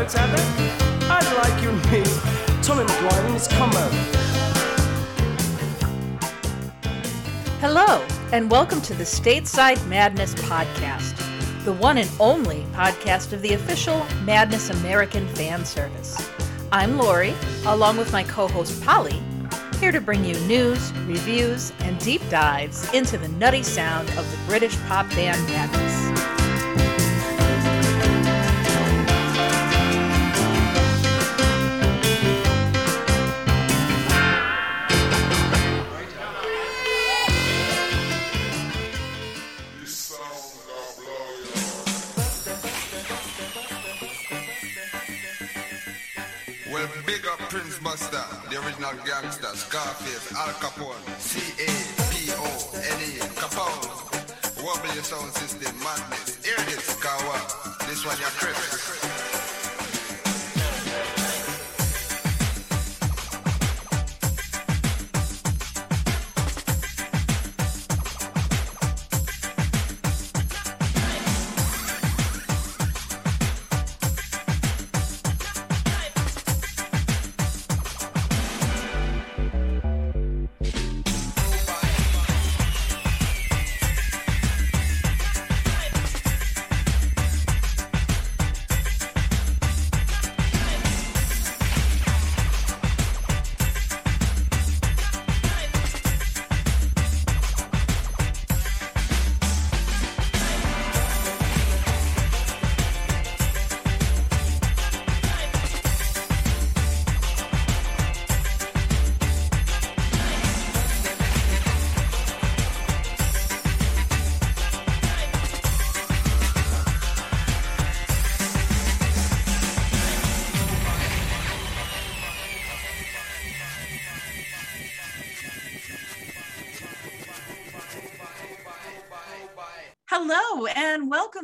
I'd like you to meet Tommy McGuire and Miss Combo. Hello, and welcome to the Stateside Madness Podcast, the one and only podcast of the official Madness American fan service. I'm Lori, along with my co host Polly, here to bring you news, reviews, and deep dives into the nutty sound of the British pop band Madness.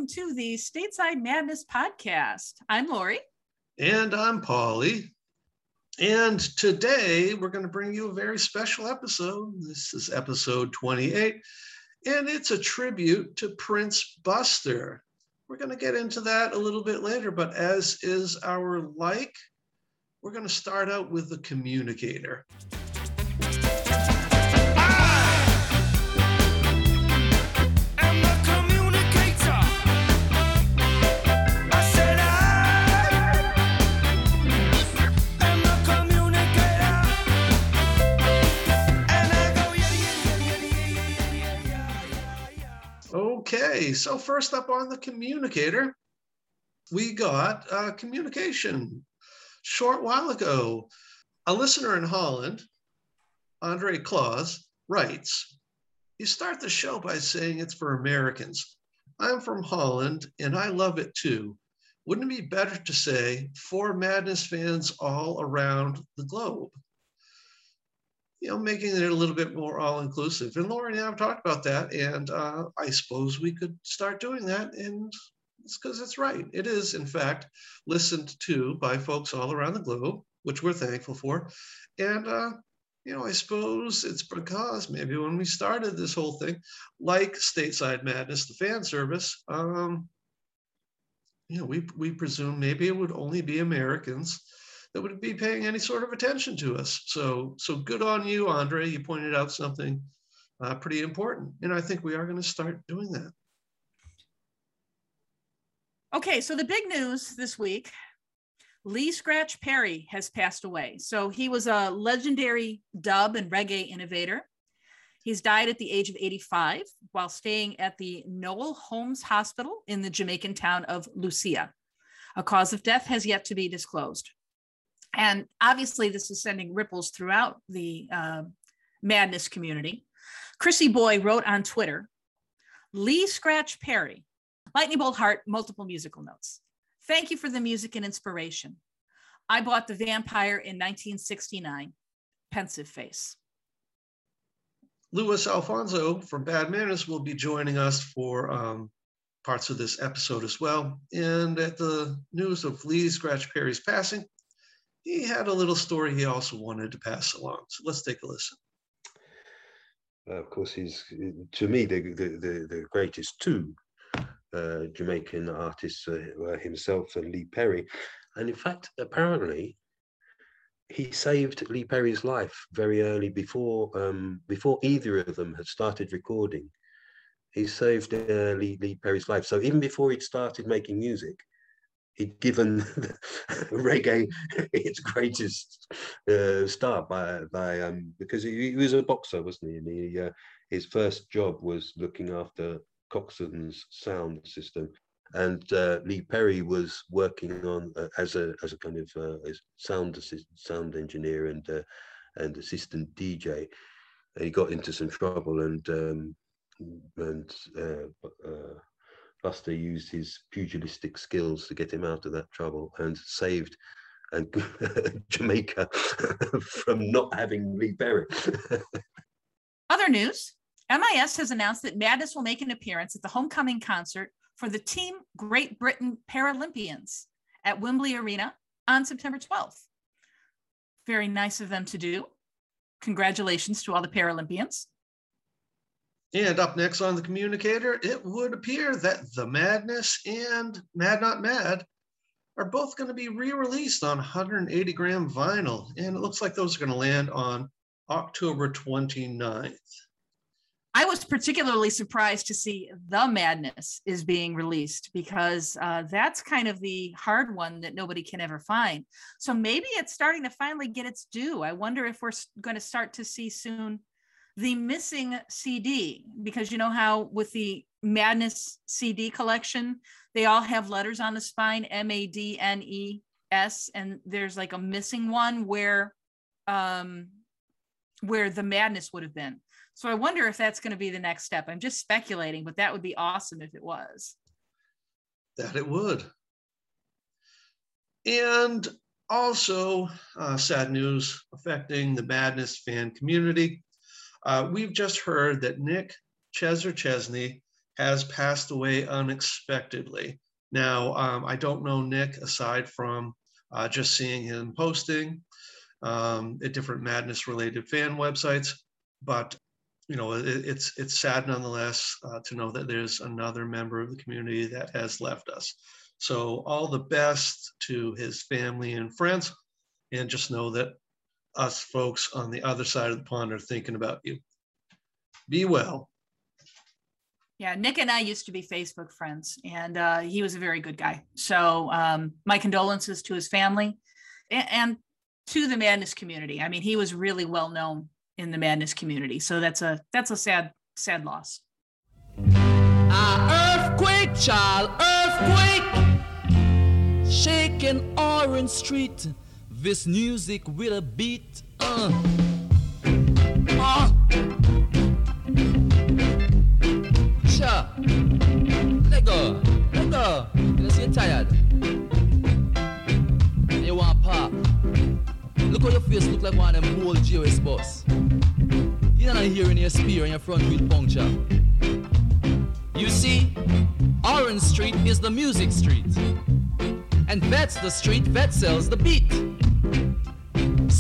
Welcome to the Stateside Madness Podcast. I'm Lori. And I'm Polly. And today we're going to bring you a very special episode. This is episode 28, and it's a tribute to Prince Buster. We're going to get into that a little bit later, but as is our like, we're going to start out with the communicator. Okay, so first up on the communicator, we got uh, communication. Short while ago, a listener in Holland, Andre Claus, writes, You start the show by saying it's for Americans. I'm from Holland and I love it too. Wouldn't it be better to say for Madness fans all around the globe? You know, making it a little bit more all inclusive. And Lauren and I have talked about that. And uh, I suppose we could start doing that. And it's because it's right. It is, in fact, listened to by folks all around the globe, which we're thankful for. And, uh, you know, I suppose it's because maybe when we started this whole thing, like Stateside Madness, the fan service, um, you know, we, we presume maybe it would only be Americans that would be paying any sort of attention to us. So, so good on you, Andre. You pointed out something uh, pretty important, and I think we are going to start doing that. Okay, so the big news this week Lee Scratch Perry has passed away. So he was a legendary dub and reggae innovator. He's died at the age of 85 while staying at the Noel Holmes Hospital in the Jamaican town of Lucea. A cause of death has yet to be disclosed. And obviously, this is sending ripples throughout the uh, madness community. Chrissy Boy wrote on Twitter Lee Scratch Perry, Lightning Bolt Heart, multiple musical notes. Thank you for the music and inspiration. I bought The Vampire in 1969. Pensive face. Louis Alphonso from Bad Manners will be joining us for um, parts of this episode as well. And at the news of Lee Scratch Perry's passing, he had a little story he also wanted to pass along. So let's take a listen. Uh, of course, he's to me the the, the, the greatest two uh, Jamaican artists uh, himself and Lee Perry. And in fact, apparently, he saved Lee Perry's life very early before um, before either of them had started recording. He saved uh, Lee, Lee Perry's life. So even before he'd started making music, he'd given reggae its greatest uh, start by by um, because he, he was a boxer, wasn't he? And he, uh, his first job was looking after Coxsone's sound system, and uh, Lee Perry was working on uh, as a as a kind of uh, sound assist, sound engineer and uh, and assistant DJ. And he got into some trouble, and um, and Buster used his pugilistic skills to get him out of that trouble and saved and Jamaica from not having Lee Perry. Other news MIS has announced that Madness will make an appearance at the homecoming concert for the Team Great Britain Paralympians at Wembley Arena on September 12th. Very nice of them to do. Congratulations to all the Paralympians. And up next on the communicator, it would appear that The Madness and Mad Not Mad are both going to be re released on 180 gram vinyl. And it looks like those are going to land on October 29th. I was particularly surprised to see The Madness is being released because uh, that's kind of the hard one that nobody can ever find. So maybe it's starting to finally get its due. I wonder if we're going to start to see soon the missing CD because you know how with the Madness CD collection, they all have letters on the spine M A D N E S, and there's like a missing one where um, where the madness would have been. So I wonder if that's going to be the next step. I'm just speculating, but that would be awesome if it was. That it would. And also, uh, sad news affecting the Madness fan community. Uh, we've just heard that Nick Chesser Chesney has passed away unexpectedly. Now, um, I don't know Nick aside from uh, just seeing him posting um, at different Madness related fan websites, but you know, it, it's it's sad nonetheless uh, to know that there's another member of the community that has left us. So all the best to his family and friends, and just know that us folks on the other side of the pond are thinking about you. Be well. Yeah, Nick and I used to be Facebook friends, and uh, he was a very good guy. So um, my condolences to his family and, and to the madness community. I mean, he was really well known in the madness community. So that's a that's a sad sad loss. A earthquake, child, earthquake, shaking Orange Street. This music with a beat. Uh. Uh. Sure. Let go. Let go. Because you're tired. You want pop. Look how your face look like one of them old GOS boss. You're not hearing your spear and your front wheel puncture. You see, Orange Street is the music street. And that's the street that sells the beat.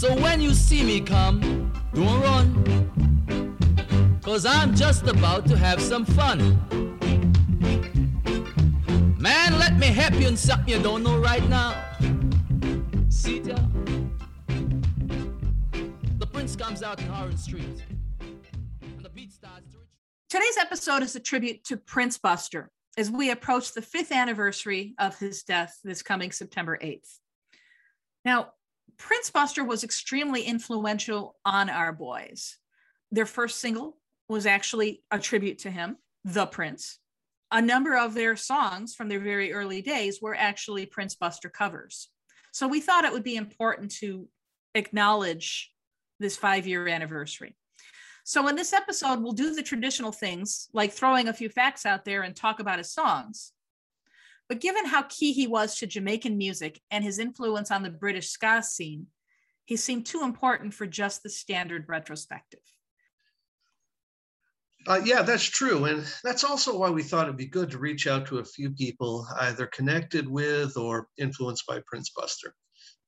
So when you see me come, don't run. Cause I'm just about to have some fun. Man, let me help you in something you don't know right now. See ya. The prince comes out in Orange Street. Today's episode is a tribute to Prince Buster as we approach the fifth anniversary of his death this coming September 8th. Now, Prince Buster was extremely influential on our boys. Their first single was actually a tribute to him, The Prince. A number of their songs from their very early days were actually Prince Buster covers. So we thought it would be important to acknowledge this five year anniversary. So in this episode, we'll do the traditional things like throwing a few facts out there and talk about his songs. But given how key he was to Jamaican music and his influence on the British ska scene, he seemed too important for just the standard retrospective. Uh, yeah, that's true. And that's also why we thought it'd be good to reach out to a few people either connected with or influenced by Prince Buster.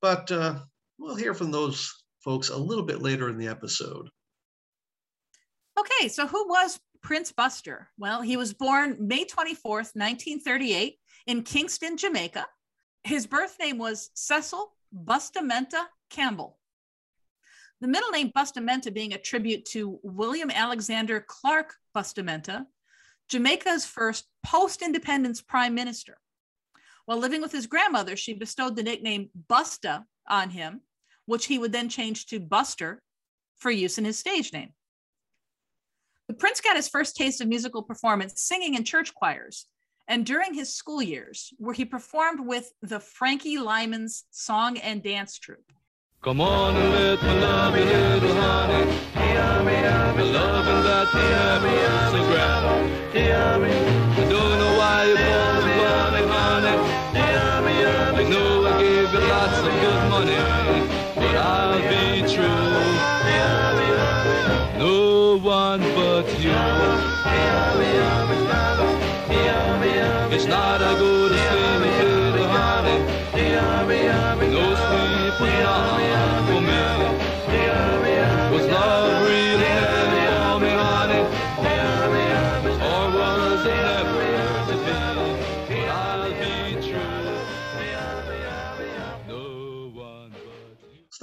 But uh, we'll hear from those folks a little bit later in the episode. Okay, so who was Prince Buster? Well, he was born May 24th, 1938, in Kingston, Jamaica. His birth name was Cecil Bustamante Campbell. The middle name Bustamante being a tribute to William Alexander Clark Bustamante, Jamaica's first post independence prime minister. While living with his grandmother, she bestowed the nickname Busta on him, which he would then change to Buster for use in his stage name. The prince got his first taste of musical performance singing in church choirs and during his school years, where he performed with the Frankie Lymon's song and dance troupe. Come on and let me love you, little honey. The loving that. I don't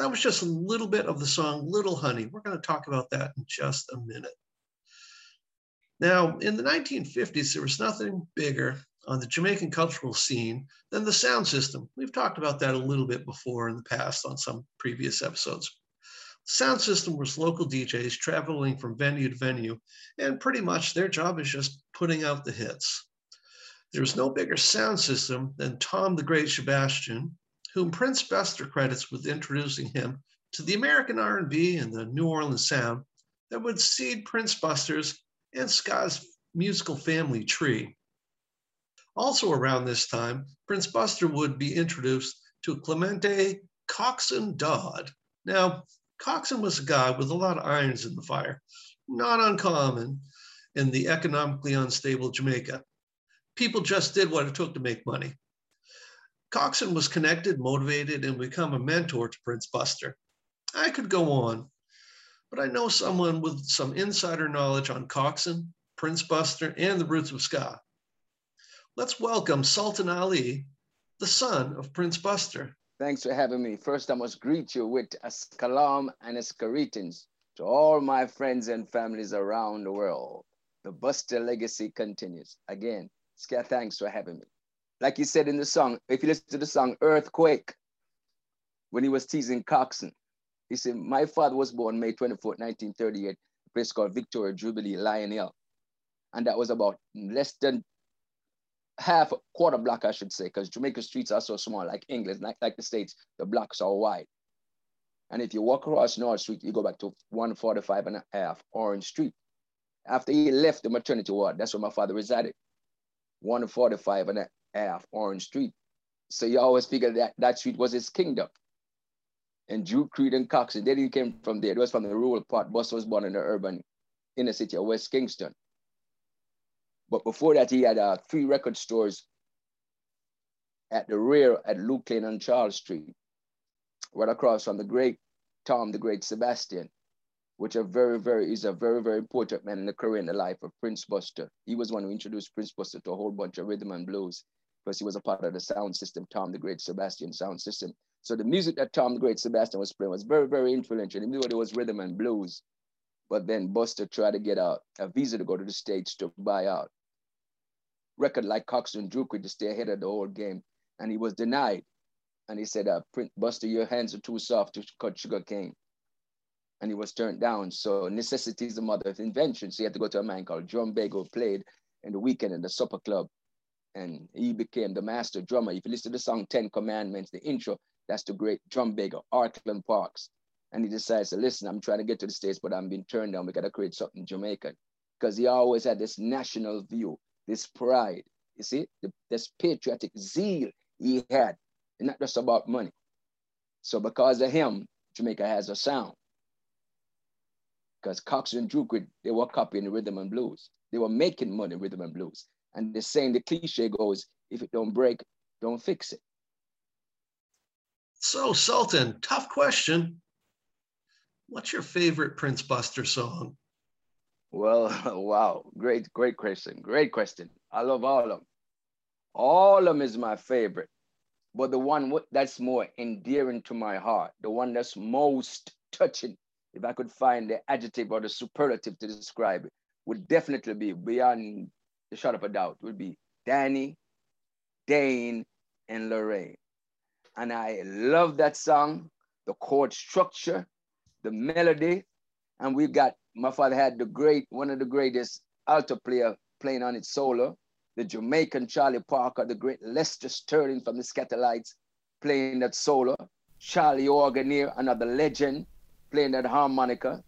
that was just a little bit of the song Little Honey. We're going to talk about that in just a minute. Now, in the 1950s, there was nothing bigger on the Jamaican cultural scene than the sound system. We've talked about that a little bit before in the past on some previous episodes. Sound system was local DJs traveling from venue to venue, and pretty much their job is just putting out the hits. There was no bigger sound system than Tom the Great Sebastian, whom Prince Buster credits with introducing him to the American R&B and the New Orleans sound that would seed Prince Buster's and Ska's musical family tree. Also around this time, Prince Buster would be introduced to Clement Coxsone Dodd. Now, Coxsone was a guy with a lot of irons in the fire, not uncommon in the economically unstable Jamaica. People just did what it took to make money. Coxsone was connected, motivated, and become a mentor to Prince Buster. I could go on, but I know someone with some insider knowledge on Coxsone, Prince Buster, and the roots of ska. Let's welcome Sultan Ali, the son of Prince Buster. Thanks for having me. First, I must greet you with a salam and a greetings to all my friends and families around the world. The Buster legacy continues. Again, Ska, thanks for having me. Like you said in the song, if you listen to the song Earthquake, when he was teasing Coxsone, he said, My father was born May 24, 1938, a place called Victoria Jubilee, Lion Hill. And that was about less than half a quarter block, I should say, because Jamaica streets are so small, like England, like, like the States, the blocks are wide. And if you walk across North Street, you go back to 145 and a half Orange Street. After he left the maternity ward, that's where my father resided, 145 and a half Orange Street. So you always figure that that street was his kingdom. And Duke Reid and Coxsone, they didn't came from there. It was from the rural part. Buster was born in the urban inner city of West Kingston. But before that, he had uh, three record stores at the rear at Luke Lane and Charles Street, right across from the great Tom, the great Sebastian, which are very, very is a very, very important man in the career and the life of Prince Buster. He was one who introduced Prince Buster to a whole bunch of rhythm and blues because he was a part of the sound system, Tom the Great Sebastian sound system. So the music that Tom the Great Sebastian was playing was very, very influential. Even though it was rhythm and blues, but then Buster tried to get a, a visa to go to the States to buy out record like Coxsone Duke to stay ahead of the whole game. And he was denied. And he said, uh, Buster, your hands are too soft to cut sugar cane. And he was turned down. So necessity is the mother of invention. So he had to go to a man called Drumbago, played in the weekend in the supper club. And he became the master drummer. If you listen to the song 10 Commandments, the intro, that's the great Drumbago, Arkland Parks. And he decides to listen, I'm trying to get to the States, but I'm being turned down. We got to create something Jamaican. Because he always had this national view this pride, you see, the, this patriotic zeal he had, and not just about money. So because of him, Jamaica has a sound. Because Cox and Duke, they were copying rhythm and blues. They were making money rhythm and blues. And the saying, the cliche goes, if it don't break, don't fix it. So, Sultan, tough question. What's your favorite Prince Buster song? Well, wow, great, great question. Great question. I love all of them. All of them is my favorite. but the one that's more endearing to my heart, the one that's most touching, if I could find the adjective or the superlative to describe it, would definitely be beyond the shot up a doubt, would be Danny, Dane, and Lorraine. And I love that song, the chord structure, the melody. And we got, my father had the great, one of the greatest alto player playing on it solo, the Jamaican Charlie Parker, the great Lester Sterling from the Skatalites playing that solo, Charley Organaire, another legend, playing that harmonica.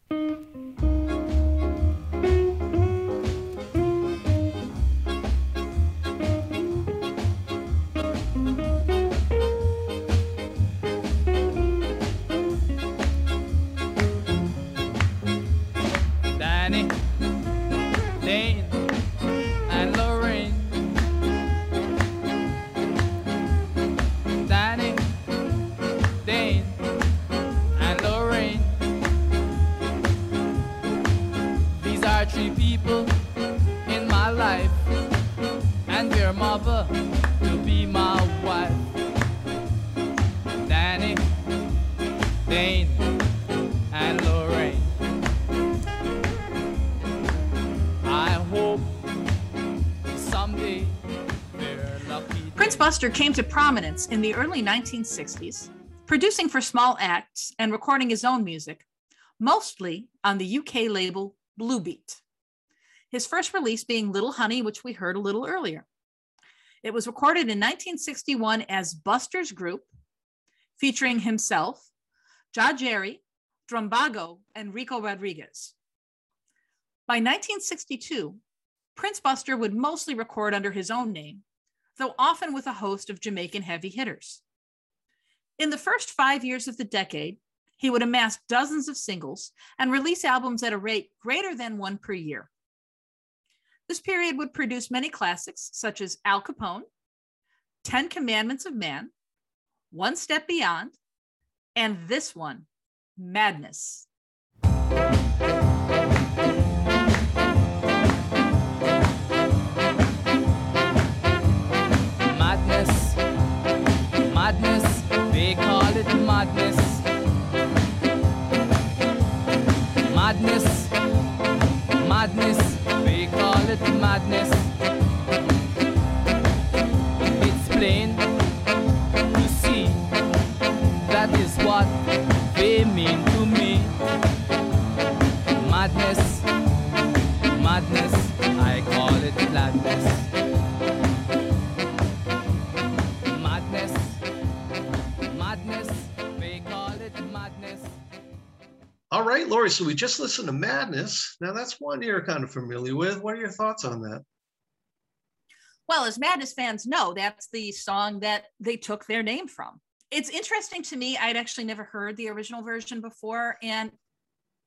Prince came to prominence in the early 1960s, producing for small acts and recording his own music, mostly on the UK label Bluebeat. His first release being Little Honey, which we heard a little earlier. It was recorded in 1961 as Buster's Group, featuring himself, Jah Jerry, Drumbago, and Rico Rodriguez. By 1962, Prince Buster would mostly record under his own name, though often with a host of Jamaican heavy hitters. In the first five years of the decade, he would amass dozens of singles and release albums at a rate greater than one per year. This period would produce many classics such as Al Capone, Ten Commandments of Man, One Step Beyond, and this one, Madness. Madness, call madness. Madness, madness, they call it madness. It's plain to see that is what they mean to me. Madness, madness, All right, Lori. So we just listened to Madness. Now that's one you're kind of familiar with. What are your thoughts on that? Well, as Madness fans know, that's the song that they took their name from. It's interesting to me. I'd actually never heard the original version before, and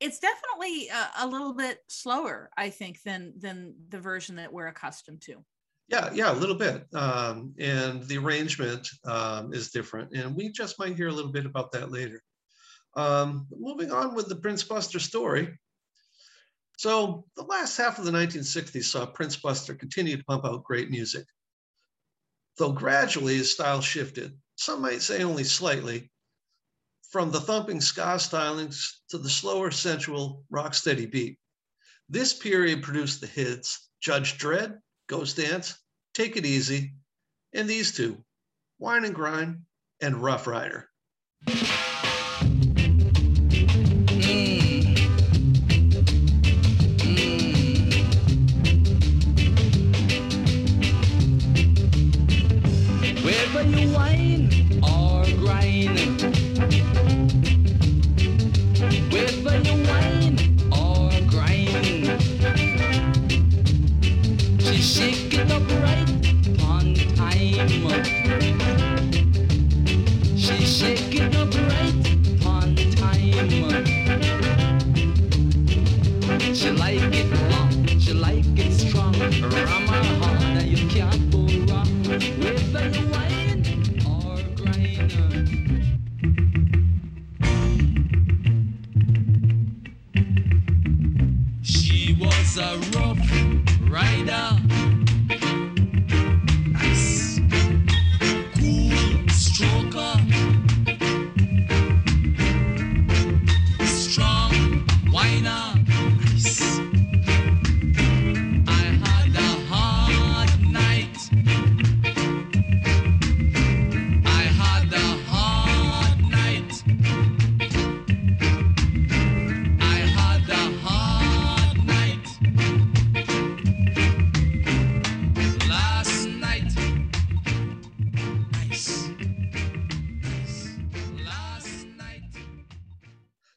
it's definitely a, a little bit slower, I think, than than the version that we're accustomed to. Yeah, yeah, a little bit. Um, and the arrangement um, is different. And we just might hear a little bit about that later. Um, moving on with the Prince Buster story. So the last half of the 1960s saw Prince Buster continue to pump out great music. Though gradually his style shifted, some might say only slightly, from the thumping ska stylings to the slower, sensual, rock-steady beat. This period produced the hits Judge Dread, Ghost Dance, Take It Easy, and these two, Wine and Grind and Rough Rider.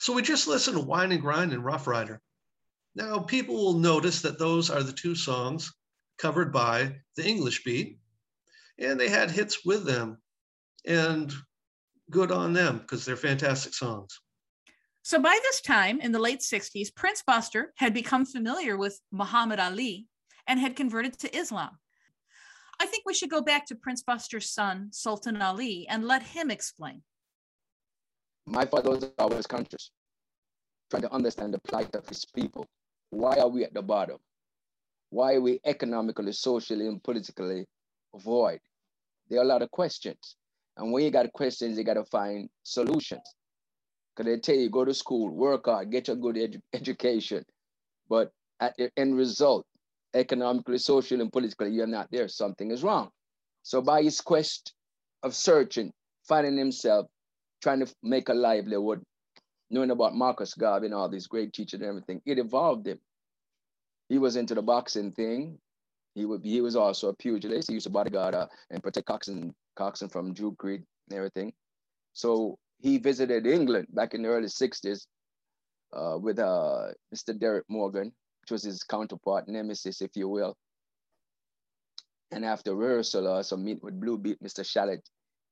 So we just listened to Wine and Grind and Rough Rider. Now, people will notice that those are the two songs covered by the English beat, and they had hits with them. And good on them because they're fantastic songs. So by this time in the late 60s, Prince Buster had become familiar with Muhammad Ali and had converted to Islam. I think we should go back to Prince Buster's son, Sultan Ali, and let him explain. My father was always conscious, trying to understand the plight of his people. Why are we at the bottom? Why are we economically, socially, and politically void? There are a lot of questions. And when you got questions, you got to find solutions. Because they tell you, go to school, work hard, get a good edu- education. But at the end result, economically, socially, and politically, you're not there. Something is wrong. So by his quest of searching, finding himself, trying to make a livelihood, knowing about Marcus Garvey and all these great teachers and everything, it evolved him. He was into the boxing thing. He would he was also a pugilist. He used to bodyguard uh, and protect Coxsone, Coxsone from Duke Reid and everything. So he visited England back in the early 60s uh, with uh, Mr. Derrick Morgan, which was his counterpart, nemesis, if you will. And after rehearsal uh, some meet with Blue Beat, Mr. Shalit,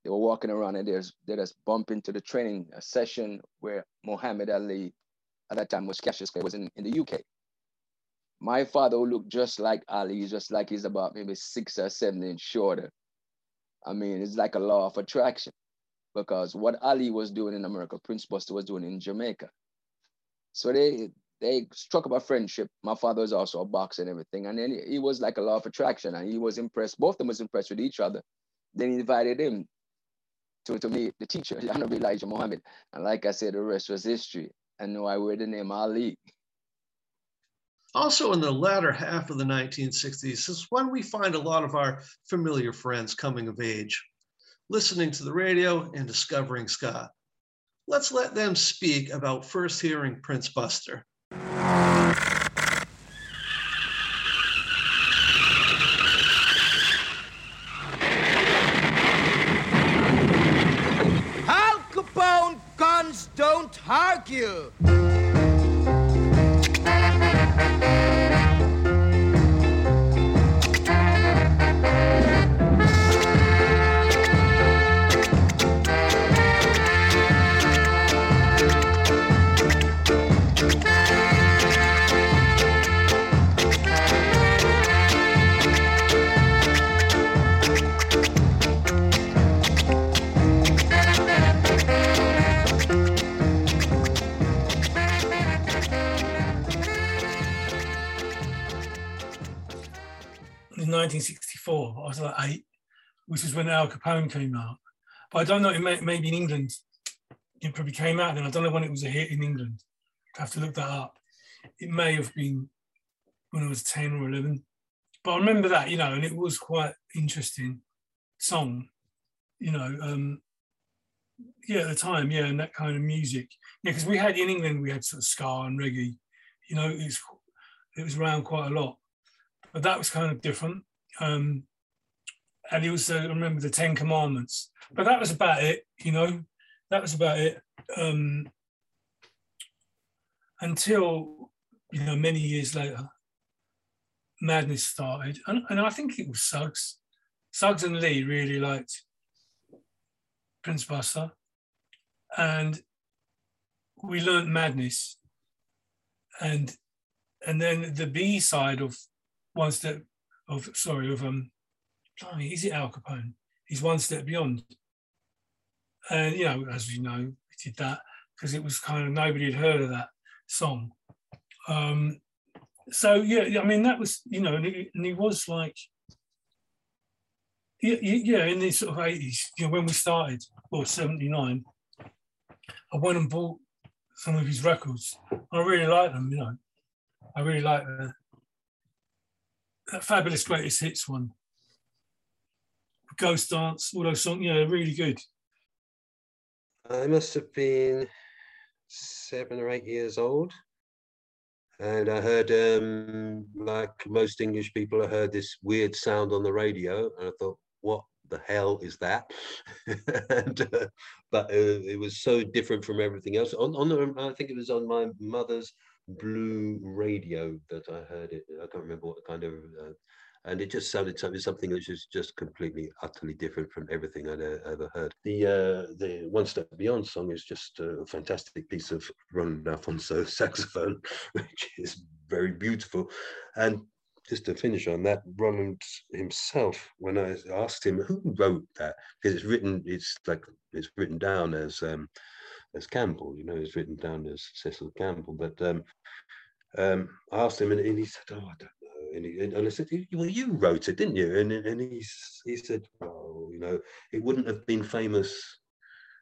they were walking around and there's they just bump into the training session where Muhammad Ali, at that time was Cassius Clay, was in, in the UK. My father looked just like Ali, he's just like he's about maybe six or seven inches shorter. I mean, it's like a law of attraction because what Ali was doing in America, Prince Buster was doing in Jamaica. So they they struck up a friendship. My father was also a boxer and everything. And then he was like a law of attraction and he was impressed. Both of them was impressed with each other. Then he invited him to, to meet the teacher, Honorable Elijah Muhammad. And like I said, the rest was history. I know I wear the name Ali. Also, in the latter half of the 1960s is when we find a lot of our familiar friends coming of age, listening to the radio and discovering ska. Let's let them speak about first hearing Prince Buster. Al Capone guns don't argue. 1964. I was like eight, which is when Al Capone came out. But I don't know, it may, maybe in England, it probably came out then. I don't know when it was a hit in England. I have to look that up. It may have been when I was 10 or 11. But I remember that, you know, and it was quite interesting song, you know. Um, yeah, at the time, yeah, and that kind of music. Yeah, because we had in England, we had sort of ska and reggae, you know, it's it was around quite a lot but that was kind of different. Um, and he also I remember the Ten Commandments, but that was about it. You know, that was about it. Um, until you know many years later, Madness started, and, and I think it was Suggs. Suggs and Lee really liked Prince Buster, and we learned Madness, and and then the B side of one step of sorry of um blimey, is it Al Capone? He's one step beyond. And you know, as you know, we did that because it was kind of nobody had heard of that song. Um, so yeah, I mean that was you know, and he, and he was like, yeah, yeah, in the sort of eighties, you know, when we started, or seventy nine, I went and bought some of his records. I really like them, you know. I really like the fabulous greatest hits one. Ghost Dance, all those songs, yeah, really good. I must have been seven or eight years old. And I heard, um, like most English people, I heard this weird sound on the radio. And I thought, what the hell is that? and, uh, but uh, it was so different from everything else. On, on the, I think it was on my mother's blue radio that I heard it. I can't remember what kind of, uh, and it just sounded something something which is just completely, utterly different from everything I'd uh, ever heard. The uh, the One Step Beyond song is just a fantastic piece of Roland Alphonso saxophone, which is very beautiful, and just to finish on that, Roland himself, when I asked him who wrote that, because it's written, it's like it's written down as um, as Campbell, you know, it's written down as Cecil Campbell. But um, um, I asked him, and, and he said, "Oh, I don't know." And, he, and I said, "Well, you wrote it, didn't you?" And and he he said, "Oh, you know, it wouldn't have been famous."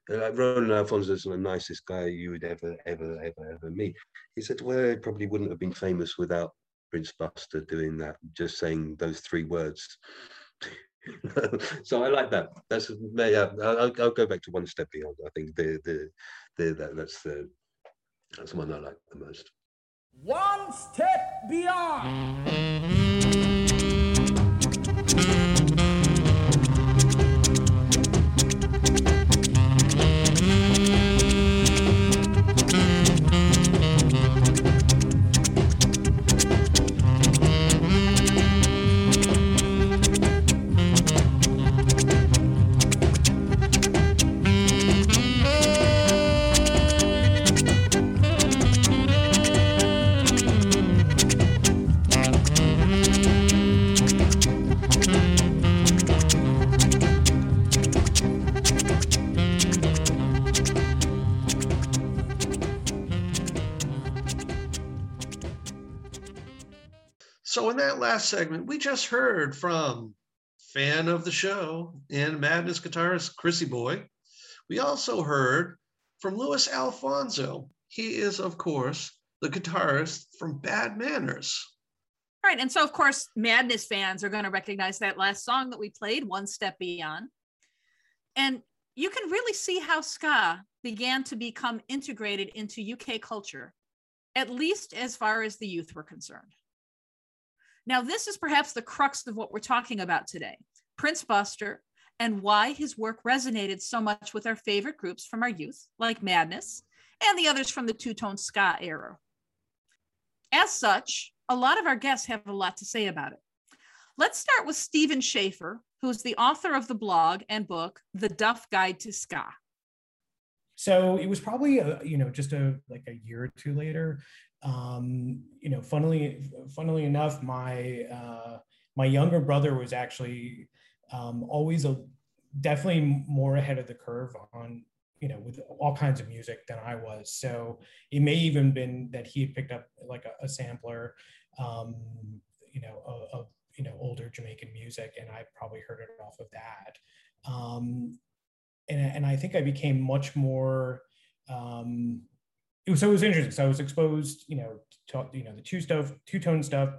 Like Roland Alphonso is the nicest guy you would ever, ever, ever, ever meet. He said, "Well, it probably wouldn't have been famous without Prince Buster doing that, just saying those three words. so I like that. That's yeah. I'll, I'll, go back to one step beyond. I think the the, the that, that's the that's the one I like the most. One step beyond. In that last segment, we just heard from fan of the show and Madness guitarist Chrissy Boy. We also heard from Louis Alphonso. He is, of course, the guitarist from Bad Manners. Right. And so, of course, Madness fans are going to recognize that last song that we played, One Step Beyond. And you can really see how ska began to become integrated into UK culture, at least as far as the youth were concerned. Now, this is perhaps the crux of what we're talking about today Prince Buster and why his work resonated so much with our favorite groups from our youth, like Madness and the others from the two tone ska era. As such, a lot of our guests have a lot to say about it. Let's start with Stephen Shafer, who's the author of the blog and book, The Duff Guide to Ska. So it was probably, a, you know, just a like a year or two later. Um, you know, funnily, funnily enough, my uh, my younger brother was actually um, always a definitely more ahead of the curve on you know with all kinds of music than I was. So it may even been that he had picked up like a, a sampler, um, you know, of, you know older Jamaican music, and I probably heard it off of that. Um, and and I think I became much more. Um, it was so it was interesting. So I was exposed, you know, to you know the two stuff, two tone stuff,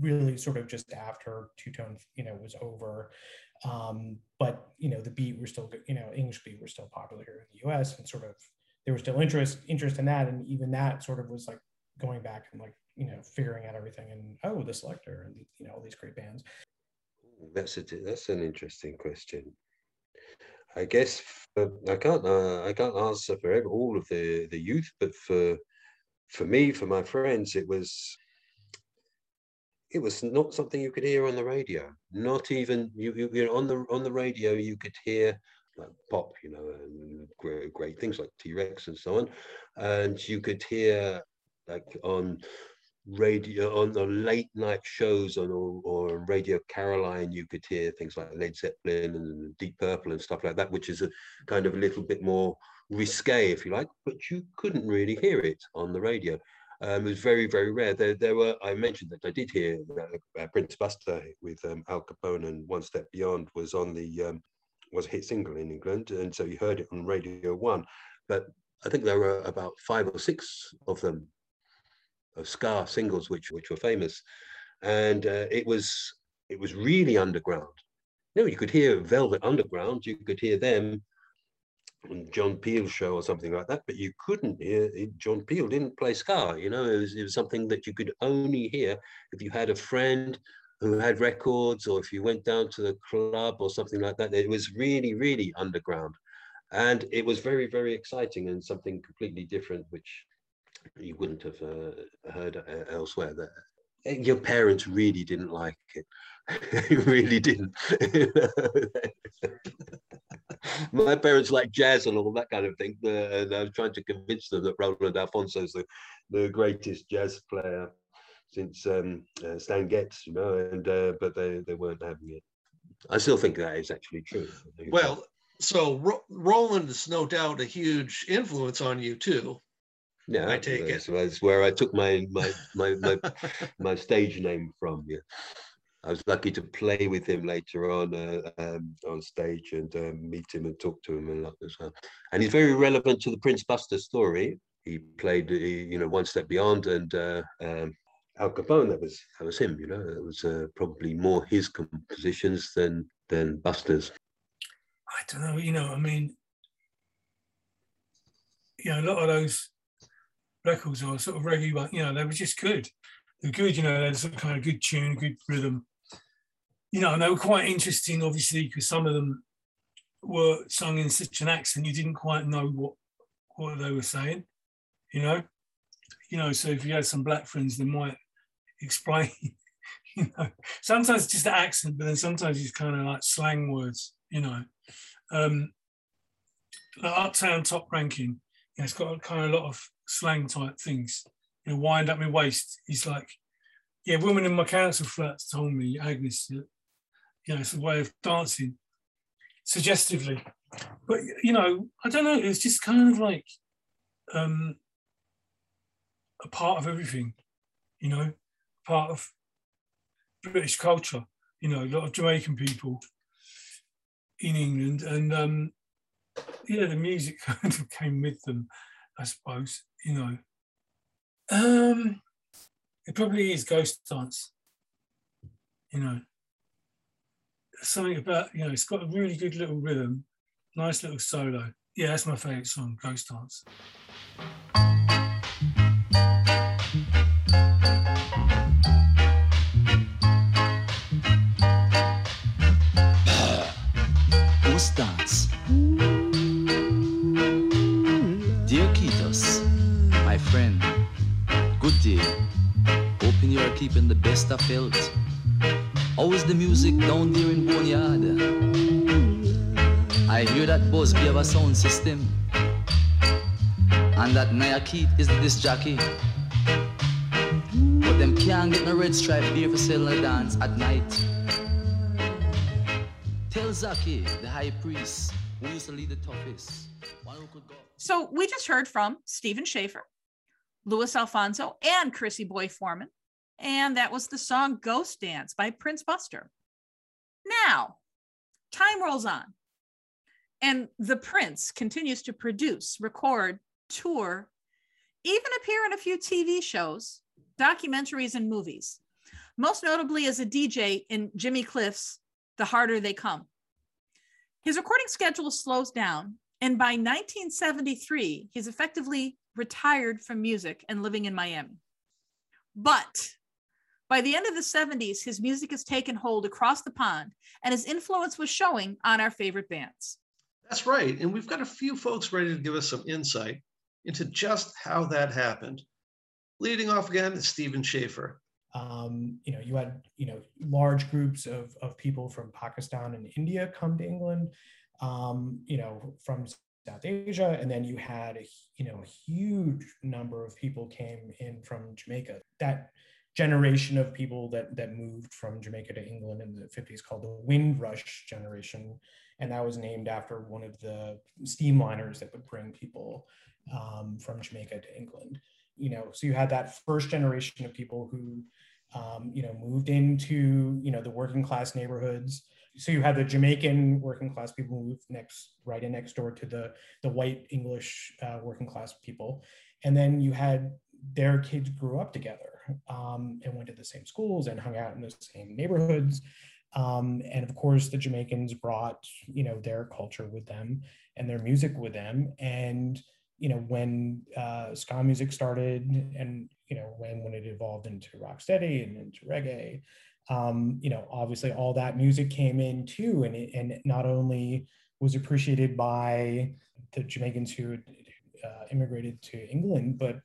really sort of just after two tone, you know, was over. Um, but you know, the beat were still, you know, English beat were still popular here in the U.S. and sort of there was still interest interest in that, and even that sort of was like going back and like you know figuring out everything and oh the selector and you know all these great bands. That's a that's an interesting question. I guess for, I can't uh, I can't answer for every, all of the the youth, but for for me, for my friends, it was it was not something you could hear on the radio. Not even you, you, you know, on the on the radio you could hear like pop, you know, and great, great things like T Rex and so on, and you could hear like on radio on the late night shows on or, or radio caroline you could hear things like led zeppelin and deep purple and stuff like that which is a kind of a little bit more risque if you like but you couldn't really hear it on the radio. Um, it was very very rare. There, there were i mentioned that i did hear uh, prince buster with um, al capone and one step beyond was on the um, was a hit single in england and so you heard it on radio one but i think there were about five or six of them of ska singles which which were famous, and uh, it was it was really underground. You know, you could hear Velvet Underground, you could hear them on John Peel show or something like that, but you couldn't hear John Peel didn't play ska. You know, it was, it was something that you could only hear if you had a friend who had records, or if you went down to the club or something like that, it was really, really underground. And it was very, very exciting and something completely different, which you wouldn't have uh, heard uh, elsewhere. That your parents really didn't like it. really didn't. My parents like jazz and all that kind of thing, and I was trying to convince them that Roland Alphonso is the, the greatest jazz player since um, uh, Stan Getz, you know, and uh, but they, they weren't having it. I still think that is actually true. Well, so Ro- Roland is no doubt a huge influence on you too. Yeah, I take that's, it. that's where I took my my my my, my stage name from. Yeah, I was lucky to play with him later on uh, um, on stage and um, meet him and talk to him a lot as well. And he's very relevant to the Prince Buster story. He played, uh, you know, one step beyond, and uh, um, Al Capone. That was that was him. You know, it was uh, probably more his compositions than than Buster's. I don't know, you know, I mean, you know, a lot of those records or sort of regular, you know, they were just good. They were good, you know, they had some kind of good tune, good rhythm. You know, and they were quite interesting, obviously, because some of them were sung in such an accent you didn't quite know what what they were saying. You know, you know. So if you had some black friends, they might explain. You know, sometimes just the accent, but then sometimes it's kind of like slang words. You know, um, like Uptown Top Ranking. You know, it's got kind of a lot of slang type things. You know, wind up my waist. He's like, yeah, women in my council flats told me, Agnes, you know, it's a way of dancing suggestively. But you know, I don't know. It's just kind of like um, a part of everything. You know, part of British culture. You know, a lot of Jamaican people in England, and um, yeah, the music kind of came with them, I suppose. You know, um, it probably is Ghost Dance. You know, something about you know, it's got a really good little rhythm, nice little solo. Yeah, that's my favourite song, Ghost Dance. Ghost Dance. Good. Hoping you are keeping the best of health. How is the music down there in Boneyard? I hear that Busby have a sound system. And that Naya Keith is the disc jockey. But them can't get no red stripe beer for selling a dance at night. Tell Zaki, the high priest, who used to lead the toughest. So we just heard from Stephen Schaefer, Louis Alphonso, and Chrissy Boy Foreman. And that was the song Ghost Dance by Prince Buster. Now, time rolls on. And the Prince continues to produce, record, tour, even appear in a few TV shows, documentaries, and movies. Most notably as a DJ in Jimmy Cliff's The Harder They Come. His recording schedule slows down, and by 1973, he's effectively retired from music and living in Miami. But by the end of the 70s, his music has taken hold across the pond, and his influence was showing on our favorite bands. That's right. And we've got a few folks ready to give us some insight into just how that happened. Leading off again is Stephen Schaefer. Um, you know, you had you know large groups of of people from Pakistan and India come to England. Um, you know, from South Asia, and then you had a you know huge number of people came in from Jamaica. That generation of people that that moved from Jamaica to England in the 50s called the Windrush generation, and that was named after one of the steamliners that would bring people um, from Jamaica to England. You know, so you had that first generation of people who um, you know moved into you know the working class neighborhoods so you had the Jamaican working class people move next, right in next door to the the white English uh, working class people, and then you had their kids grew up together um, and went to the same schools and hung out in the same neighborhoods. Um, and of course, the Jamaicans brought you know their culture with them and their music with them. And you know when uh, ska music started, and you know when when it evolved into rocksteady and into reggae, um, you know, obviously all that music came in too, and it, and not only was appreciated by the Jamaicans who uh, immigrated to England, but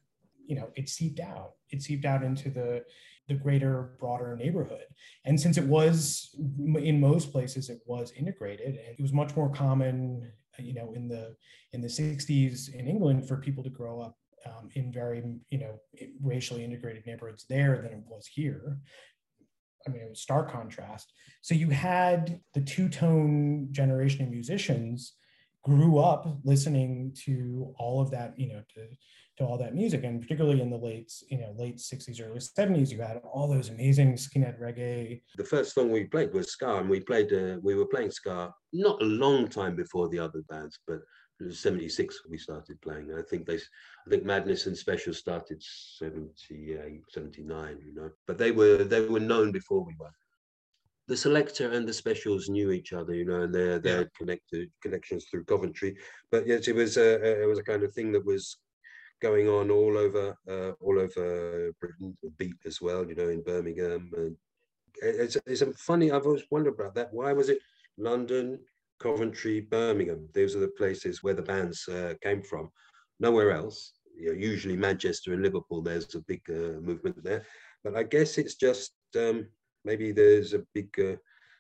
you know, it seeped out. It seeped out into the the greater, broader neighborhood. And since it was in most places, it was integrated, and it was much more common, you know, in the in the 60s in England for people to grow up um, in very, you know, racially integrated neighborhoods there than it was here. I mean, it was stark contrast. So you had the two-tone generation of musicians grew up listening to all of that, you know, to to all that music, and particularly in the late, you know, late '60s, early '70s, you had all those amazing skinhead reggae. The first song we played was ska, and we played uh, we were playing ska not a long time before the other bands, but 76 we started playing. I think they, I think Madness and Special started 78, 79, you know, but they were they were known before we were. The Selecter and the specials knew each other, you know, and they they had connected connections through Coventry. But yes, it was a it was a kind of thing that was going on all over uh, all over Britain, the beat as well, you know, in Birmingham. And it's, it's a funny. I've always wondered about that. Why was it London, Coventry, Birmingham? Those are the places where the bands uh, came from. Nowhere else. You know, usually Manchester and Liverpool. There's a big uh, movement there, but I guess it's just um, maybe there's a big uh,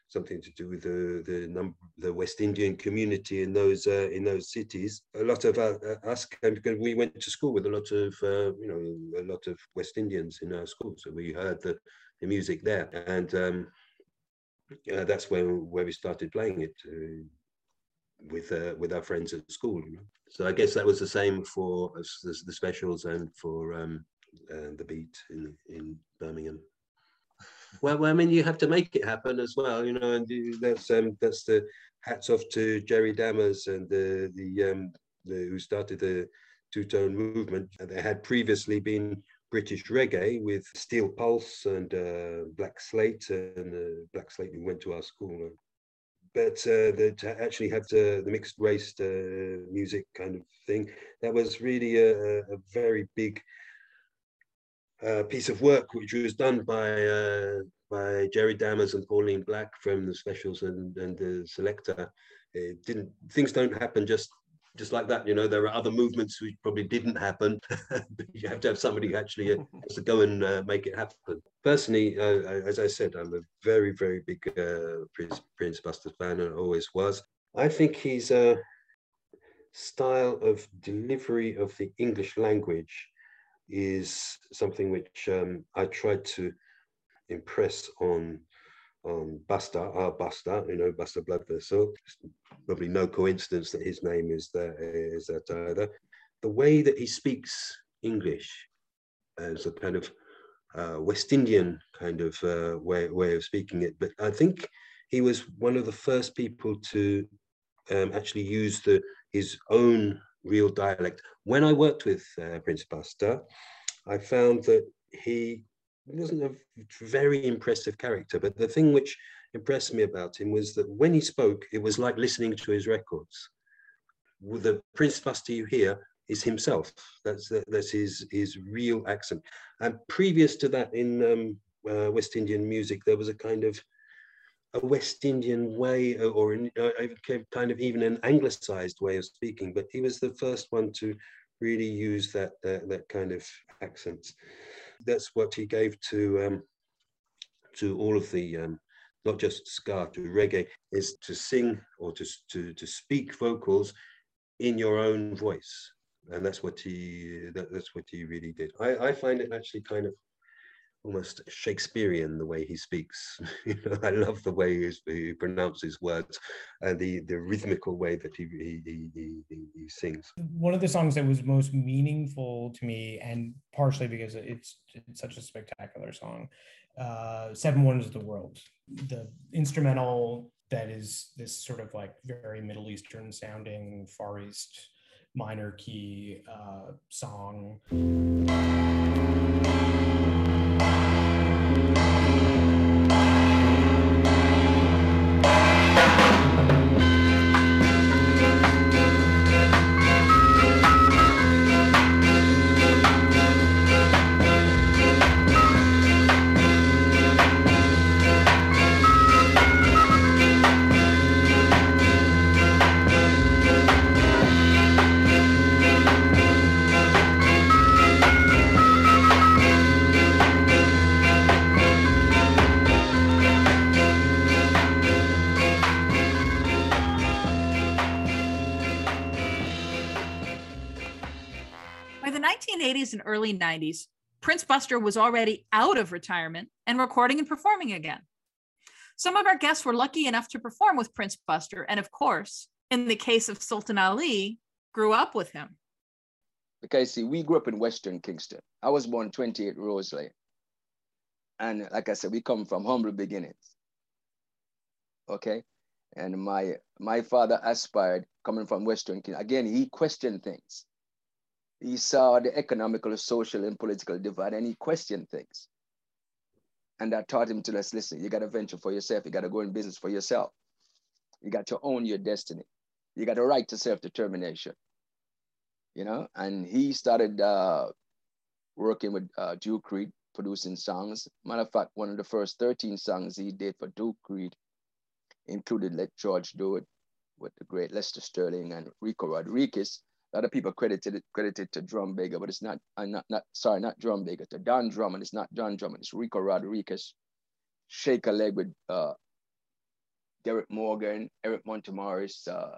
something to do with the the number the West Indian community in those uh, in those cities. A lot of uh, us came because we went to school with a lot of uh, you know a lot of West Indians in our school, so we heard the, the music there, and um, that's where where we started playing it uh, with uh, with our friends at school. You know? So I guess that was the same for the, the specials and for um, the beat in in Birmingham well, well, I mean, you have to make it happen as well, you know, and that's um, that's the hats off to Jerry Dammers and the the, um, the who started the two tone movement. They had previously been British reggae with Steel Pulse and uh, Black Slate, and uh, Black Slate who went to our school. But uh, the, to actually have the, the mixed race uh, music kind of thing, that was really a, a very big uh, piece of work which was done by uh, by Jerry Dammers and Pauline Black from the Specials and, and the Selecter. It didn't things don't happen just just like that. You know, there are other movements which probably didn't happen. you have to have somebody who actually uh, has to go and uh, make it happen. Personally, uh, as I said, I'm a very very big uh, Prince, Prince Buster fan and always was. I think his style of delivery of the English language is something which um, I tried to impress on on Buster, our Buster, you know, Buster Bloodvessel. probably no coincidence that his name is that is that either. The way that he speaks English as a kind of uh, West Indian kind of uh, way way of speaking it, but I think he was one of the first people to um, actually use the his own real dialect. When I worked with uh, Prince Buster, I found that he wasn't a very impressive character, but the thing which impressed me about him was that when he spoke, it was like listening to his records. The Prince Buster you hear is himself. That's that's his his real accent. And previous to that, in um, uh, West Indian music, there was a kind of a West Indian way, uh, or uh, kind of even an anglicized way of speaking. But he was the first one to really use that that, that kind of accent. That's what he gave to um, to all of the um, not just ska to reggae is to sing or to to to speak vocals in your own voice, and that's what he that, that's what he really did. I, I find it actually kind of almost Shakespearean the way he speaks. you know, I love the way he, he, pronounces words and the, the rhythmical way that he, he, he, he, sings. One of the songs that was most meaningful to me, and partially because it's, it's such a spectacular song, uh, Seven Wonders of the World. The instrumental that is this sort of like very Middle Eastern sounding Far East minor key uh, song. Early 90s, Prince Buster was already out of retirement and recording and performing again. Some of our guests were lucky enough to perform with Prince Buster, and of course, in the case of Sultan Ali, grew up with him. Okay, see, we grew up in Western Kingston. I was born 28 Rose Lane. And like I said, we come from humble beginnings. Okay. And my my father aspired coming from Western Kingston. Again, he questioned things. He saw the economical, social, and political divide, and he questioned things. And that taught him to let's listen, you got to venture for yourself. You got to go in business for yourself. You got to own your destiny. You got a right to self-determination. You know, and he started uh, working with uh, Duke Reid, producing songs. Matter of fact, one of the first 13 songs he did for Duke Reid included Let George Do It with the great Lester Sterling and Rico Rodriguez. A lot of people credited it credited to Drumbago, but it's not, I'm not, not sorry, not Drumbago, to Don Drummond. It's not Don Drummond, it's Rico Rodriguez. Shake a leg with uh, Derrick Morgan, Eric Monty Morris, uh,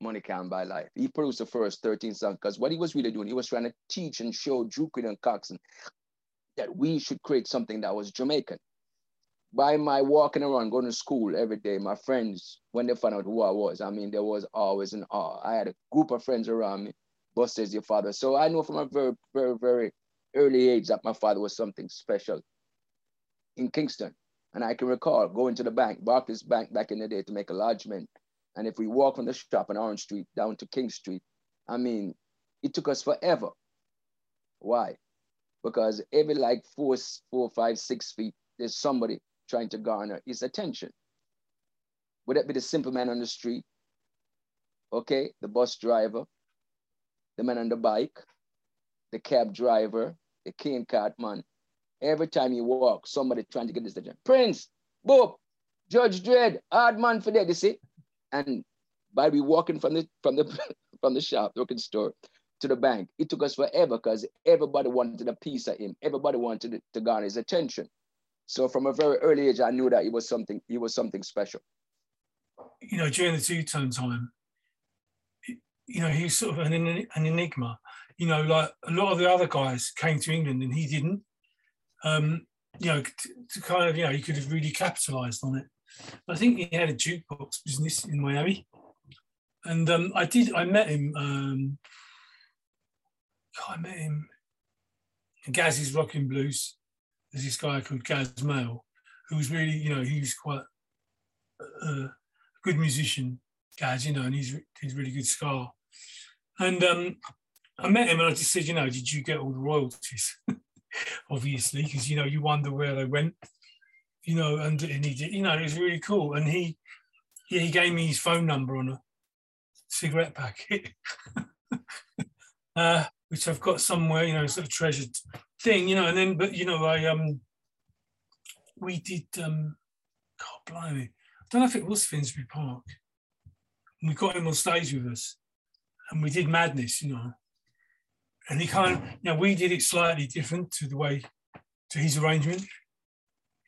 Money Can Buy Life. He produced the first 13 songs because what he was really doing, he was trying to teach and show Duke and Coxsone that we should create something that was Jamaican. By my walking around, going to school every day, my friends, when they found out who I was, I mean, there was always an awe. I had a group of friends around me. Buster's your father. So I know from a very, very, very early age that my father was something special in Kingston. And I can recall going to the bank, Barclays Bank back in the day to make a lodgement. And if we walk from the shop on Orange Street down to King Street, I mean, it took us forever. Why? Because every like four, four, five, six feet, there's somebody trying to garner his attention. Would that be the simple man on the street? Okay, the bus driver, the man on the bike, the cab driver, the cane cart man. Every time you walk, somebody trying to get his attention. Prince, Bob, Judge Dread, hard man for that, you see? And by we walking from the from the from the shop, the working store, to the bank, it took us forever because everybody wanted a piece of him. Everybody wanted to garner his attention. So from a very early age, I knew that he was something. He was something special. You know, during the two-tone time, you know, he's sort of an, an enigma. You know, like a lot of the other guys came to England and he didn't. Um, you know, to, to kind of, you know, he could have really capitalized on it. I think he had a jukebox business in Miami, and um, I did. I met him. Um, I met him. Gaz's Rocking Blues. There's this guy called Gaz Mayall, who was really, you know, he's quite a, a good musician, Gaz, you know, and he's he's really good ska. And um, I met him and I just said, you know, did you get all the royalties? Obviously, because you know you wonder where they went you know, and, and he did, you know, it was really cool. And he, yeah, he gave me his phone number on a cigarette packet, uh, which I've got somewhere, you know, sort of treasured thing, you know. And then, but you know, I um, we did um, God blimey, I don't know if it was Finsbury Park. And we got him on stage with us, and we did Madness, you know. And he kind of, you know, we did it slightly different to the way to his arrangement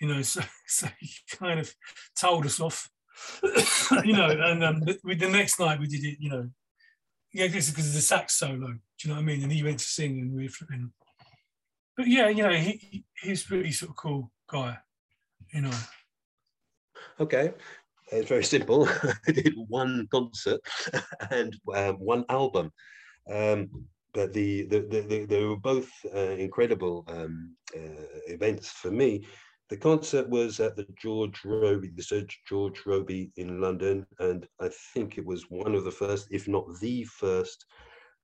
you know, so, so he kind of told us off, you know, and um, the, the next night we did it, you know, yeah, because of the sax solo, do you know what I mean? And he went to sing and we were flipping. But yeah, you know, he he's pretty sort of cool guy, you know. Okay, it's very simple. I did one concert and um, one album. Um, but the, the, the, they were both uh, incredible um, uh, events for me the concert was at the George Robey, the Sir George Robey in London, and I think it was one of the first, if not the first,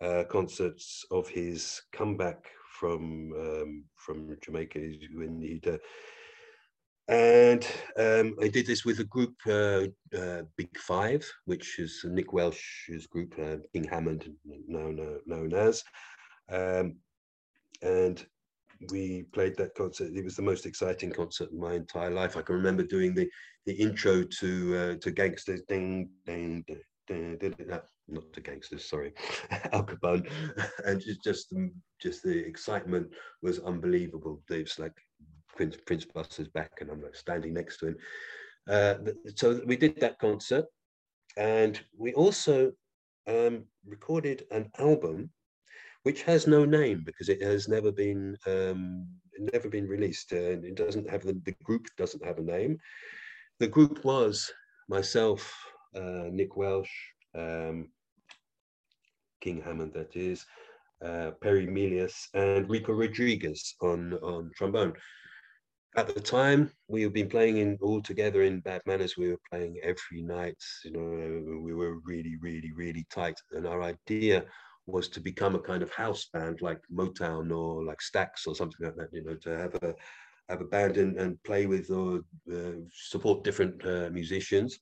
uh, concerts of his comeback from um, from Jamaica when he'd. Uh, and um, I did this with a group, uh, uh Big Five, which is Nick Welsh's group, uh, King Hammond, known, known as. Um, and we played that concert. It was the most exciting concert in my entire life. I can remember doing the the intro to uh, to Gangsters, ding ding. ding, ding, ding not to gangsters, sorry, Al Capone, and just just the, just the excitement was unbelievable. It's like Prince Prince Buster's back, and I'm like standing next to him. Uh, so we did that concert, and we also um, recorded an album which has no name because it has never been um, never been released. Uh, it doesn't have the, the group doesn't have a name. The group was myself, uh, Nick Welsh, um, King Hammond, that is, uh, Perry Melius, and Rico Rodriguez on on trombone. At the time, we had been playing in all together in Bad Manners. We were playing every night. You know, we were really, really, really tight, and our idea was to become a kind of house band like Motown or like Stax or something like that, you know, to have a have a band and, and play with or uh, support different uh, musicians.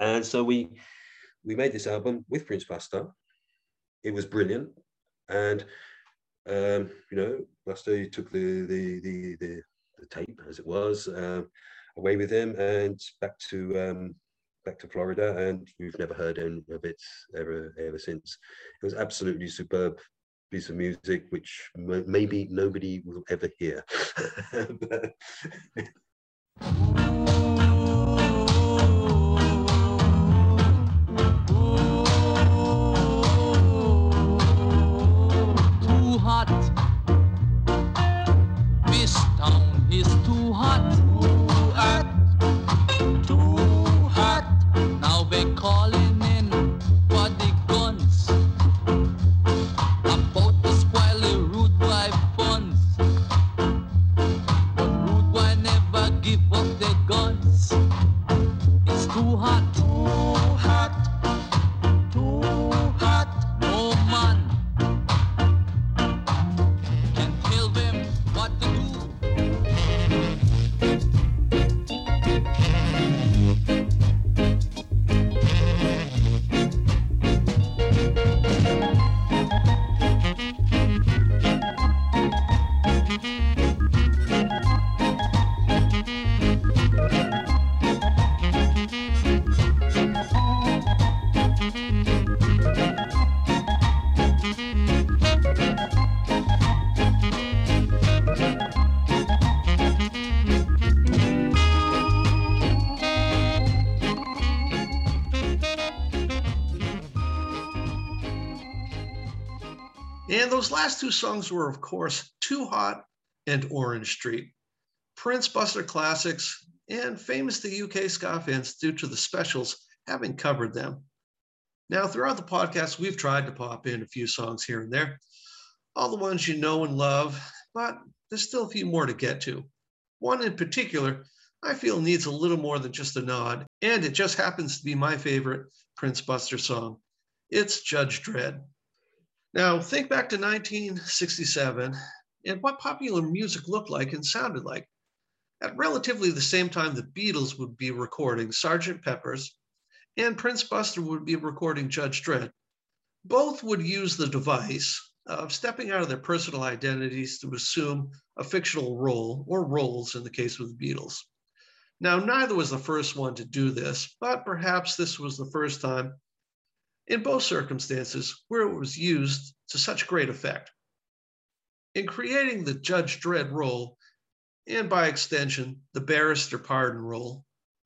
And so we we made this album with Prince Buster. It was brilliant, and um, you know, Buster took the the the the, the tape as it was uh, away with him and back to um, back to Florida, and we've never heard any of it ever ever since. It was absolutely superb piece of music, which m- maybe nobody will ever hear. but, those last two songs were, of course, Too Hot and Orange Street. Prince Buster classics and famous to UK ska fans due to the specials having covered them. Now, throughout the podcast, we've tried to pop in a few songs here and there, all the ones you know and love, but there's still a few more to get to. One in particular, I feel needs a little more than just a nod, and it just happens to be my favorite Prince Buster song. It's Judge Dread. Now, think back to 1967 and what popular music looked like and sounded like. At relatively the same time, the Beatles would be recording Sgt. Pepper's and Prince Buster would be recording Judge Dread. Both would use the device of stepping out of their personal identities to assume a fictional role or roles in the case of the Beatles. Now, neither was the first one to do this, but perhaps this was the first time in both circumstances where it was used to such great effect. In creating the Judge Dread role, and by extension, the Barrister Pardon role,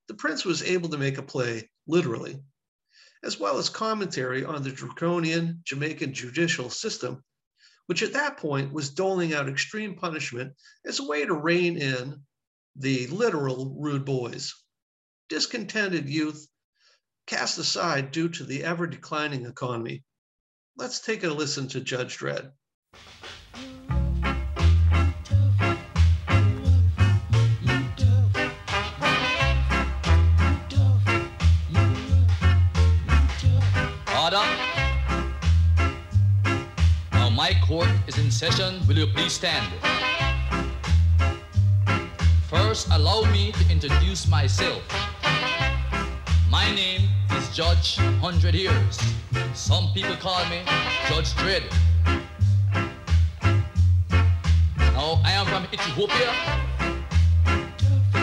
the prince was able to make a play literally, as well as commentary on the draconian Jamaican judicial system, which at that point was doling out extreme punishment as a way to rein in the literal rude boys. Discontented youth cast aside due to the ever declining economy. Let's take a listen to Judge Dread. Order. Now my court is in session. Will you please stand? First, allow me to introduce myself. My name is Judge Hundred Years. Some people call me Judge Dread. Now I am from Ethiopia.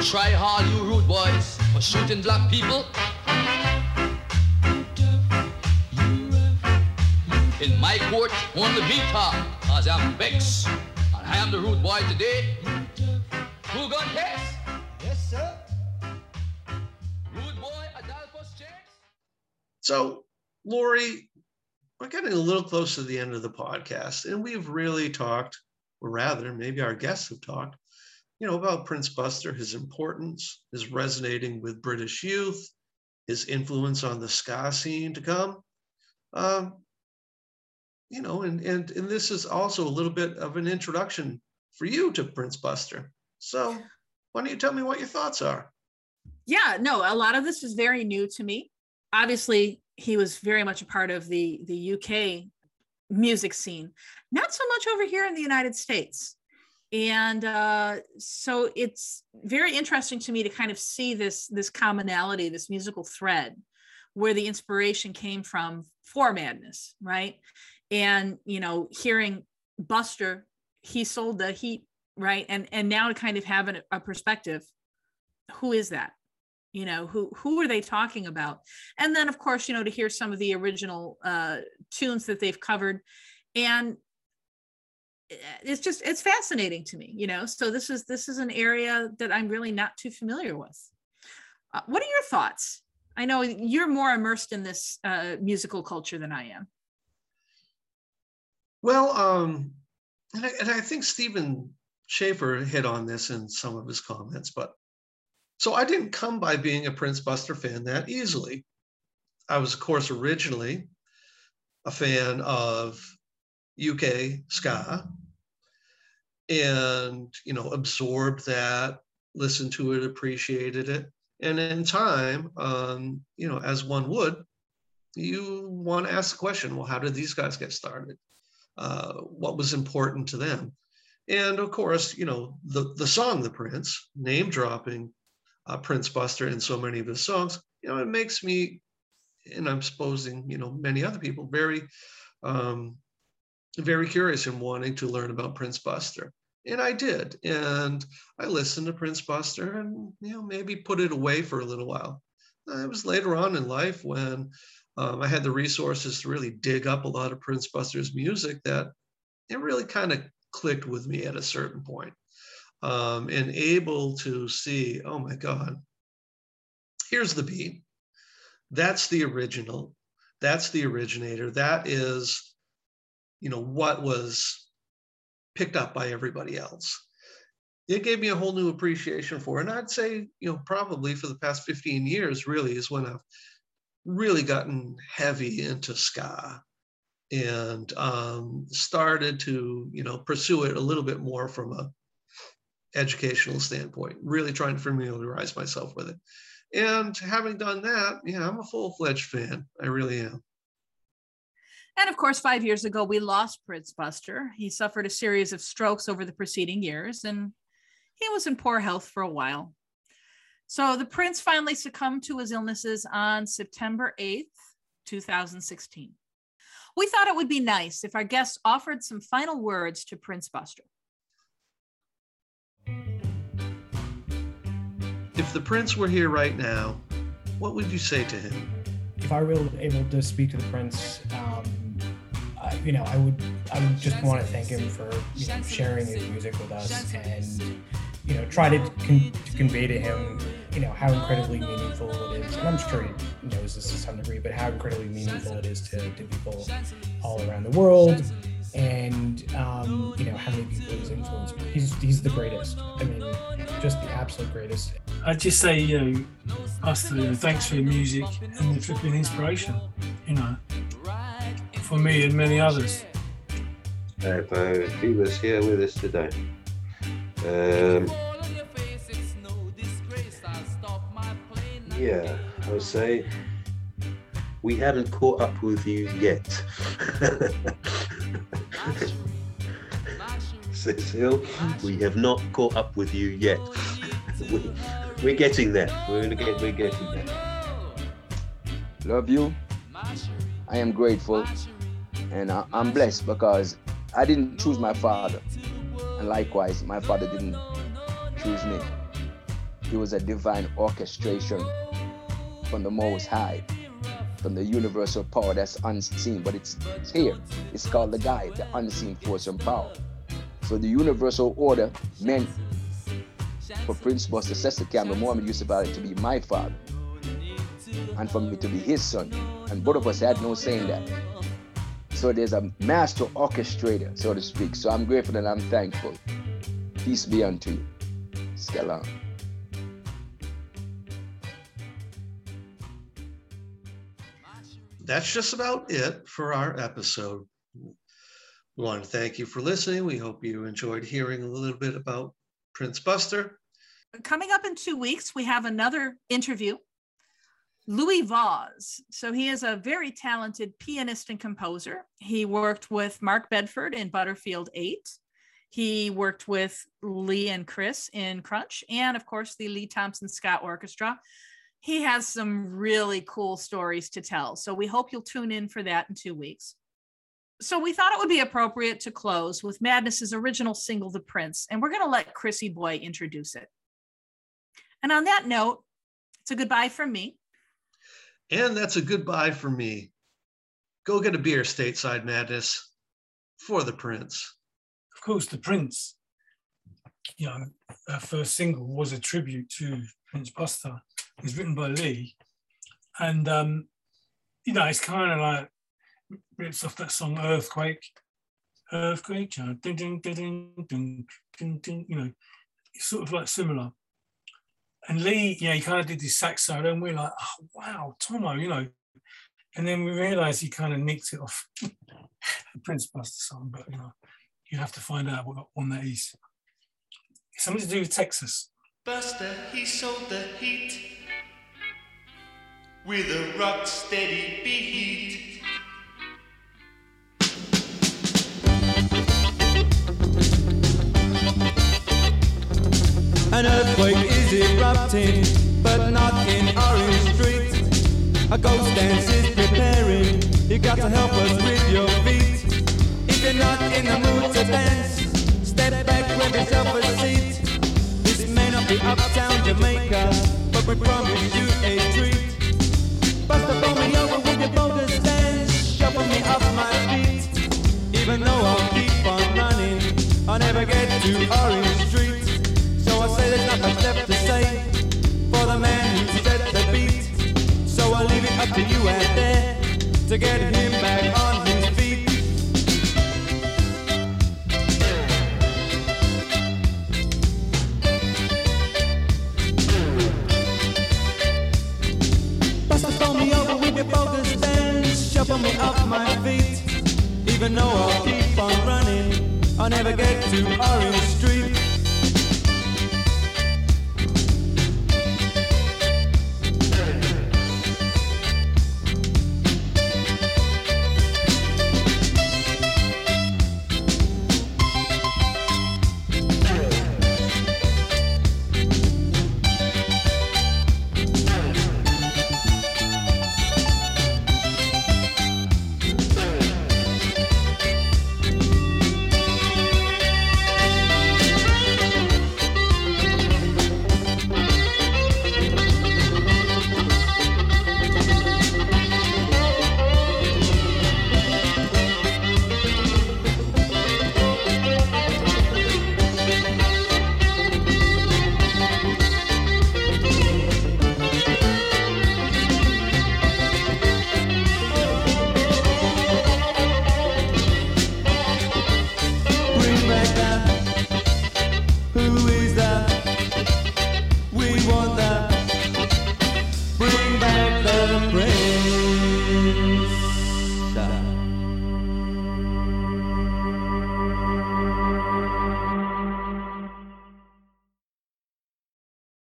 Try all you rude boys for shooting black people. In my court, only me talk, cause I'm Bex. And I am the rude boy today. Who gun case? So, Lori, we're getting a little close to the end of the podcast, and we've really talked, or rather, maybe our guests have talked, you know, about Prince Buster, his importance, his resonating with British youth, his influence on the ska scene to come. Um, you know, and, and and this is also a little bit of an introduction for you to Prince Buster. So why don't you tell me what your thoughts are? Yeah, no, a lot of this is very new to me. Obviously, he was very much a part of the the UK music scene, not so much over here in the United States. And uh, so it's very interesting to me to kind of see this this commonality, this musical thread, where the inspiration came from for Madness, right? And you know, hearing Buster, he sold the heat, right? And and now to kind of have an, a perspective, who is that? You know who who are they talking about? And then of course you know to hear some of the original uh tunes that they've covered. And eh, it's just it's fascinating to me you know? So this is this is an area that i'm really not too familiar with. Uh, what are your thoughts? I know you're more immersed in this uh, musical culture than i am. Well um and I, and I think stephen schaefer hit on this in some of his comments but so I didn't come by being a Prince Buster fan that easily. I was, of course, originally a fan of UK ska and, you know, absorbed that, listened to it, appreciated it. And in time, um, you know, as one would, you want to ask the question well, how did these guys get started? Uh, what was important to them? And of course, you know, the, the song The Prince, name dropping uh, Prince Buster in so many of his songs, you know, it makes me, and I'm supposing, you know, many other people very, um, very curious and wanting to learn about Prince Buster. And I did. And I listened to Prince Buster and, you know, maybe put it away for a little while. Uh, it was later on in life when um, I had the resources to really dig up a lot of Prince Buster's music that it really kind of clicked with me at a certain point um, and able to see, oh my God, here's the beat. That's the original. That's the originator. That is, you know, what was picked up by everybody else. It gave me a whole new appreciation for. And I'd say, you know, probably for the past 15 years, really, is when I've really gotten heavy into ska and um, started to, you know, pursue it a little bit more from a educational standpoint, really trying to familiarize myself with it. And having done that, yeah, I'm a full fledged fan. I really am. And of course, five years ago, we lost Prince Buster. He suffered a series of strokes over the preceding years, and he was in poor health for a while. So the prince finally succumbed to his illnesses on September 8th, 2016. We thought it would be nice if our guests offered some final words to Prince Buster. If the prince were here right now, what would you say to him? If I were able to speak to the prince, um, I, you know, I would, I would just want to thank him for you know, sharing his music with us and, you know, try to, con- to convey to him, you know, how incredibly meaningful it is. And I'm sure he knows this to some degree, but how incredibly meaningful it is to, to people all around the world and um, you know how many people he's influenced. He's he's the greatest. I mean, just the absolute greatest. I'd just say, you know, Buster, thanks for your music and the flipping inspiration. You know, for me and many others. If, uh, he was here with us today, um, yeah, I would say we haven't caught up with you yet. Cecil, we have not caught up with you yet. we, we're getting there. We're gonna get. We're getting there. Love you. I am grateful, and I, I'm blessed because I didn't choose my father, and likewise, my father didn't choose me. It was a divine orchestration from the Most High from the universal power that's unseen, but it's, here. It's called the guide, the unseen force and power. So the universal order meant for Prince Buster Cecil Campbell Muhammad Yusuf Ali to be my father and for me to be his son. And both of us had no saying that. So there's a master orchestrator, so to speak. So I'm grateful and I'm thankful. Peace be unto you. Skelan. That's just about it for our episode. We want to thank you for listening. We hope you enjoyed hearing a little bit about Prince Buster. Coming up in two weeks, we have another interview. Louis Vause. So he is a very talented pianist and composer. He worked with Mark Bedford in Butterfield 8. He worked with Lee and Chris in Crunch, and of course, the Lee Thompson Ska Orchestra. He has some really cool stories to tell. So we hope you'll tune in for that in two weeks. So we thought it would be appropriate to close with Madness's original single, The Prince, and we're going to let Chrissy Boy introduce it. And on that note, it's a goodbye from me. And that's a goodbye from me. Go get a beer, Stateside Madness, for the Prince. Of course, the Prince. You know, our first single was a tribute to Prince Buster. It was written by Lee, and um, you know, it's kind of like rips off that song "Earthquake." Earthquake, ding, ding, ding, ding, ding, ding, you know, it's sort of like similar and Lee, yeah, he kind of did this sax solo, and we are like, oh wow, Tomo, you know. And then we realized he kind of nicked it off Prince Buster song, but you know, you have to find out what one that is. It's something to do with Texas. Buster, he sold the heat with a rock steady beat. An earthquake is erupting, but not in Orange Street. A ghost dance is preparing. You got to help us with your feet. If you're not in the mood to dance, step back, grab yourself a seat. This may not be uptown Jamaica, but we promise you a treat. Bust the me over with your bogus dance, shuffle me off my